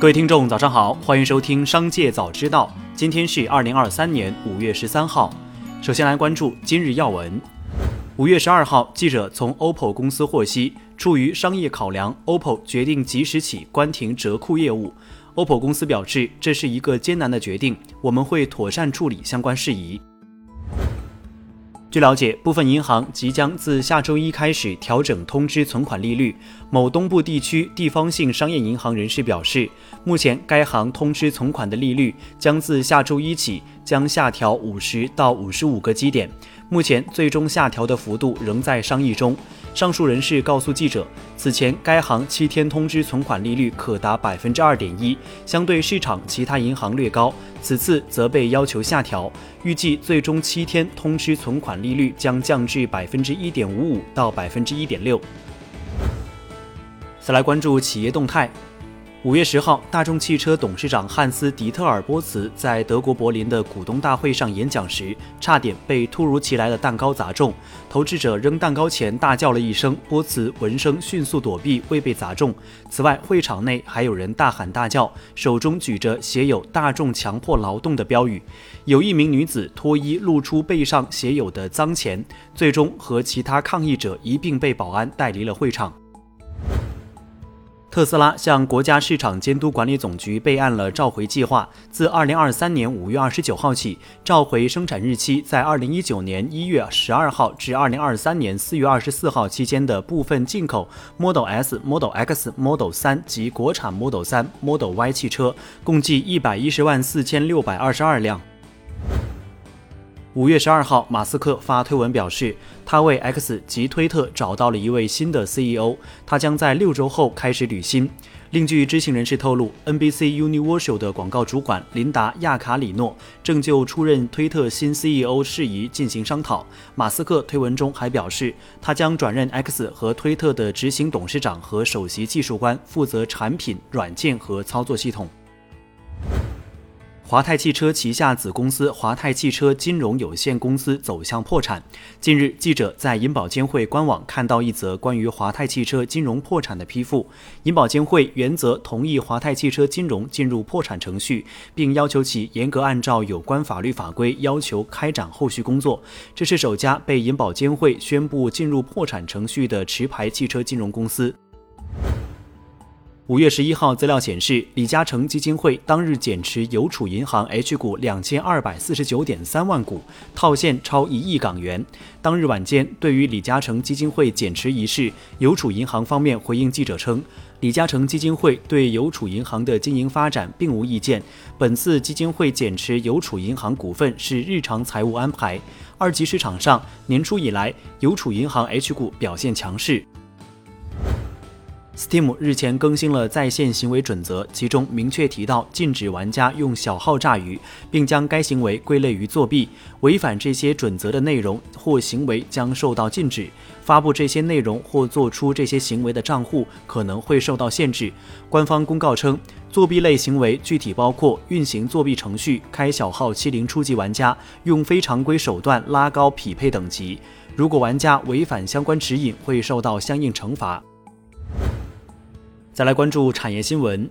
各位听众，早上好，欢迎收听《商界早知道》。今天是二零二三年五月十三号。首先来关注今日要闻。五月十二号，记者从 OPPO 公司获悉，出于商业考量，OPPO 决定即时起关停折库业务。OPPO 公司表示，这是一个艰难的决定，我们会妥善处理相关事宜。据了解，部分银行即将自下周一开始调整通知存款利率。某东部地区地方性商业银行人士表示，目前该行通知存款的利率将自下周一起将下调五十到五十五个基点。目前最终下调的幅度仍在商议中。上述人士告诉记者，此前该行七天通知存款利率可达百分之二点一，相对市场其他银行略高。此次则被要求下调，预计最终七天通知存款利率将降至百分之一点五五到百分之一点六。再来关注企业动态。五月十号，大众汽车董事长汉斯·迪特尔·波茨在德国柏林的股东大会上演讲时，差点被突如其来的蛋糕砸中。投掷者扔蛋糕前大叫了一声，波茨闻声迅速躲避，未被砸中。此外，会场内还有人大喊大叫，手中举着写有“大众强迫劳动”的标语。有一名女子脱衣露出背上写有的脏钱，最终和其他抗议者一并被保安带离了会场。特斯拉向国家市场监督管理总局备案了召回计划，自二零二三年五月二十九号起，召回生产日期在二零一九年一月十二号至二零二三年四月二十四号期间的部分进口 Model S、Model X、Model 三及国产 Model 三、Model Y 汽车，共计一百一十万四千六百二十二辆。五月十二号，马斯克发推文表示，他为 X 及推特找到了一位新的 CEO，他将在六周后开始履新。另据知情人士透露，NBC Universal 的广告主管琳达·亚卡里诺正就出任推特新 CEO 事宜进行商讨。马斯克推文中还表示，他将转任 X 和推特的执行董事长和首席技术官，负责产品、软件和操作系统。华泰汽车旗下子公司华泰汽车金融有限公司走向破产。近日，记者在银保监会官网看到一则关于华泰汽车金融破产的批复。银保监会原则同意华泰汽车金融进入破产程序，并要求其严格按照有关法律法规要求开展后续工作。这是首家被银保监会宣布进入破产程序的持牌汽车金融公司。五月十一号，资料显示，李嘉诚基金会当日减持邮储银行 H 股两千二百四十九点三万股，套现超一亿港元。当日晚间，对于李嘉诚基金会减持一事，邮储银行方面回应记者称，李嘉诚基金会对邮储银行的经营发展并无意见。本次基金会减持邮储银行股份是日常财务安排。二级市场上，年初以来，邮储银行 H 股表现强势。Steam 日前更新了在线行为准则，其中明确提到禁止玩家用小号炸鱼，并将该行为归类于作弊。违反这些准则的内容或行为将受到禁止。发布这些内容或做出这些行为的账户可能会受到限制。官方公告称，作弊类行为具体包括运行作弊程序、开小号欺凌初级玩家、用非常规手段拉高匹配等级。如果玩家违反相关指引，会受到相应惩罚。再来关注产业新闻，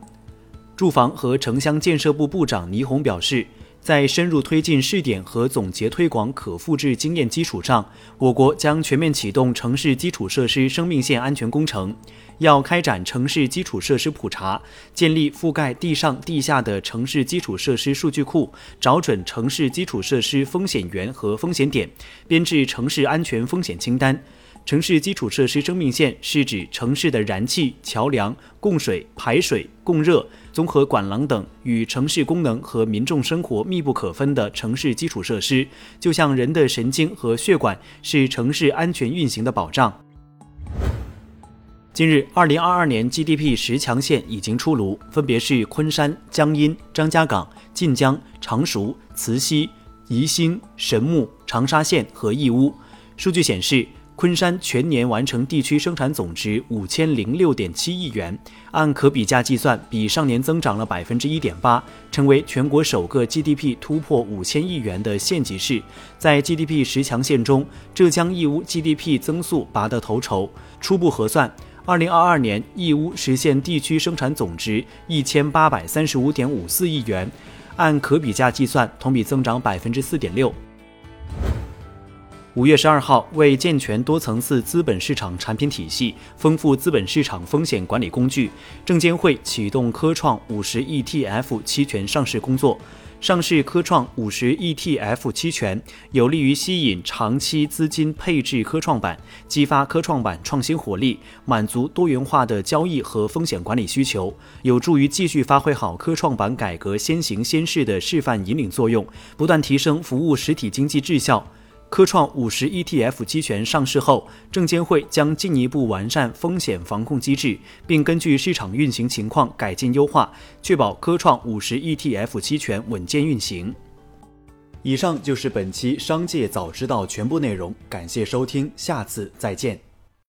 住房和城乡建设部部长倪虹表示，在深入推进试点和总结推广可复制经验基础上，我国将全面启动城市基础设施生命线安全工程，要开展城市基础设施普查，建立覆盖地上地下的城市基础设施数据库，找准城市基础设施风险源和风险点，编制城市安全风险清单。城市基础设施生命线是指城市的燃气、桥梁、供水、排水、供热、综合管廊等与城市功能和民众生活密不可分的城市基础设施，就像人的神经和血管，是城市安全运行的保障。近日，二零二二年 GDP 十强县已经出炉，分别是昆山、江阴、张家港、晋江、常熟、慈溪、宜兴、神木、长沙县和义乌。数据显示。昆山全年完成地区生产总值五千零六点七亿元，按可比价计算，比上年增长了百分之一点八，成为全国首个 GDP 突破五千亿元的县级市。在 GDP 十强县中，浙江义乌 GDP 增速拔得头筹。初步核算。二零二二年，义乌实现地区生产总值一千八百三十五点五四亿元，按可比价计算，同比增长百分之四点六。五月十二号，为健全多层次资本市场产品体系，丰富资本市场风险管理工具，证监会启动科创五十 ETF 期权上市工作。上市科创五十 ETF 期权，有利于吸引长期资金配置科创板，激发科创板创新活力，满足多元化的交易和风险管理需求，有助于继续发挥好科创板改革先行先试的示范引领作用，不断提升服务实体经济质效。科创五十 ETF 期权上市后，证监会将进一步完善风险防控机制，并根据市场运行情况改进优化，确保科创五十 ETF 期权稳健运行。以上就是本期《商界早知道》全部内容，感谢收听，下次再见。